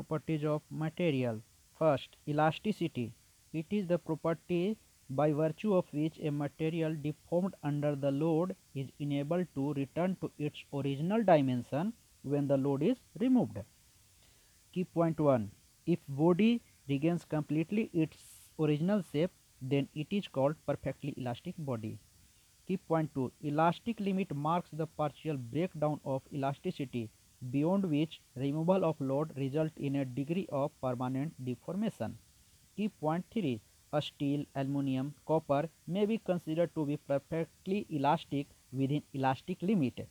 properties of material. First, elasticity. It is the property by virtue of which a material deformed under the load is enabled to return to its original dimension when the load is removed. Key point 1. If body regains completely its original shape, then it is called perfectly elastic body. Key point 2. Elastic limit marks the partial breakdown of elasticity beyond which removal of load result in a degree of permanent deformation. Key point 3 steel, aluminium, copper may be considered to be perfectly elastic within elastic limit.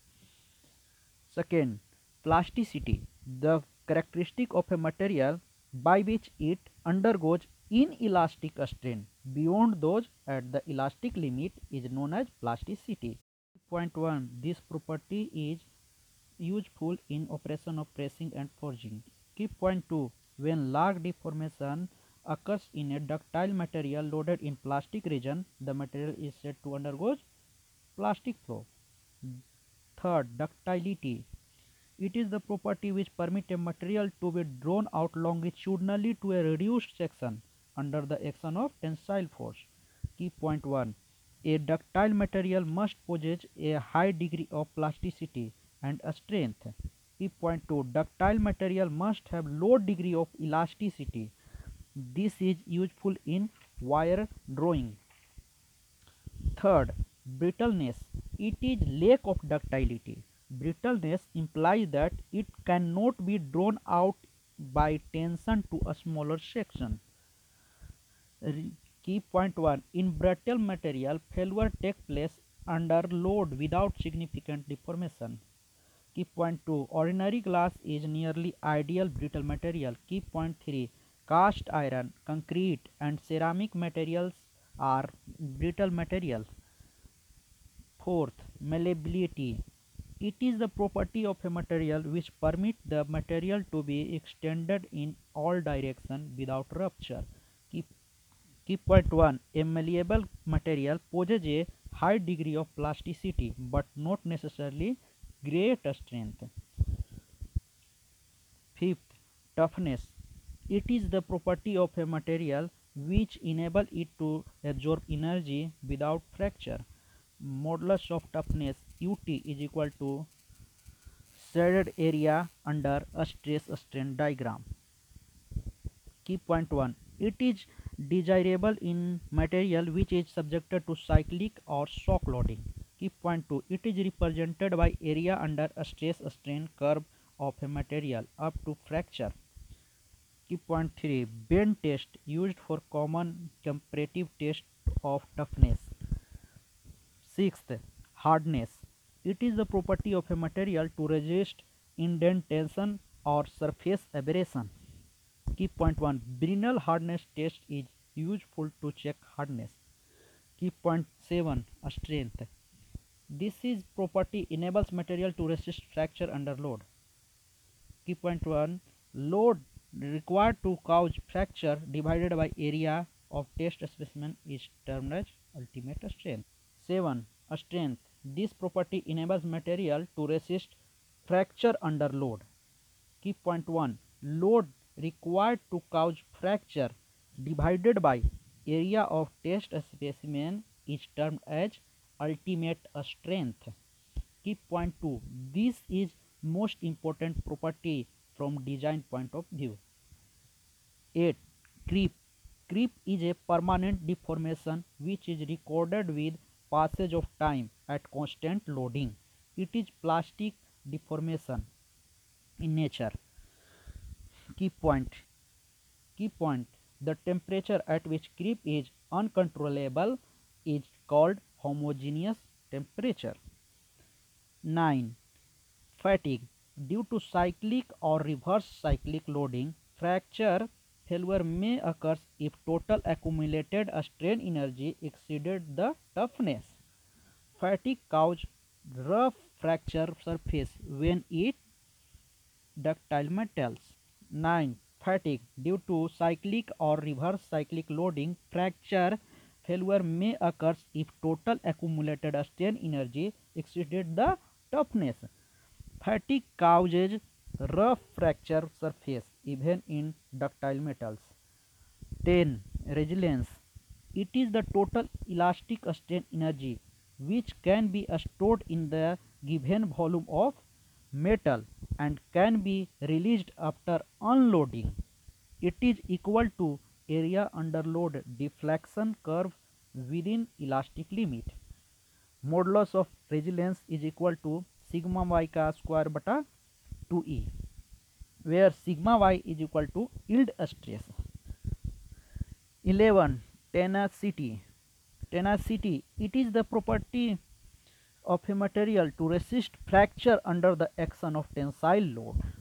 Second, plasticity, the characteristic of a material by which it undergoes inelastic strain beyond those at the elastic limit is known as plasticity. Point 1, this property is useful in operation of pressing and forging. Key point 2. When large deformation occurs in a ductile material loaded in plastic region, the material is said to undergo plastic flow. Third, ductility. It is the property which permits a material to be drawn out longitudinally to a reduced section under the action of tensile force. Key point 1. A ductile material must possess a high degree of plasticity and a strength. E point 2 ductile material must have low degree of elasticity. This is useful in wire drawing. Third, brittleness. It is lack of ductility. Brittleness implies that it cannot be drawn out by tension to a smaller section. key point 1 in brittle material failure takes place under load without significant deformation key point 2 ordinary glass is nearly ideal brittle material key point 3 cast iron concrete and ceramic materials are brittle materials fourth malleability it is the property of a material which permit the material to be extended in all direction without rupture. Key, key point 1. A malleable material possesses a high degree of plasticity but not necessarily great strength. Fifth, toughness. It is the property of a material which enables it to absorb energy without fracture. Modulus of toughness ut is equal to shaded area under a stress strain diagram. Key point 1. It is desirable in material which is subjected to cyclic or shock loading. If point 2, it is represented by area under a stress strain curve of a material up to fracture. Key point 3, bend test used for common comparative test of toughness. Sixth, hardness. It is the property of a material to resist indentation or surface abrasion. Key point 1, Brinell hardness test is useful to check hardness. Key point 7, strength. This is property enables material to resist fracture under load. Key point 1. Load required to cause fracture divided by area of test specimen is termed as ultimate strength. 7. Strength. This property enables material to resist fracture under load. Key point 1. Load required to cause fracture divided by area of test specimen is termed as ultimate uh, strength key point 2 this is most important property from design point of view 8 creep creep is a permanent deformation which is recorded with passage of time at constant loading it is plastic deformation in nature key point key point the temperature at which creep is uncontrollable is called homogeneous temperature. 9. Fatigue Due to cyclic or reverse cyclic loading, fracture failure may occur if total accumulated strain energy exceeded the toughness. Fatigue causes rough fracture surface when it ductile metals. 9. Fatigue due to cyclic or reverse cyclic loading fracture failure may occur if total accumulated strain energy exceeded the toughness fatigue causes rough fracture surface even in ductile metals 10 resilience it is the total elastic strain energy which can be stored in the given volume of metal and can be released after unloading it is equal to area under load deflection curve within elastic limit modulus of resilience is equal to sigma Y का square बटा two E where sigma Y is equal to yield stress eleven tenacity tenacity it is the property of a material to resist fracture under the action of tensile load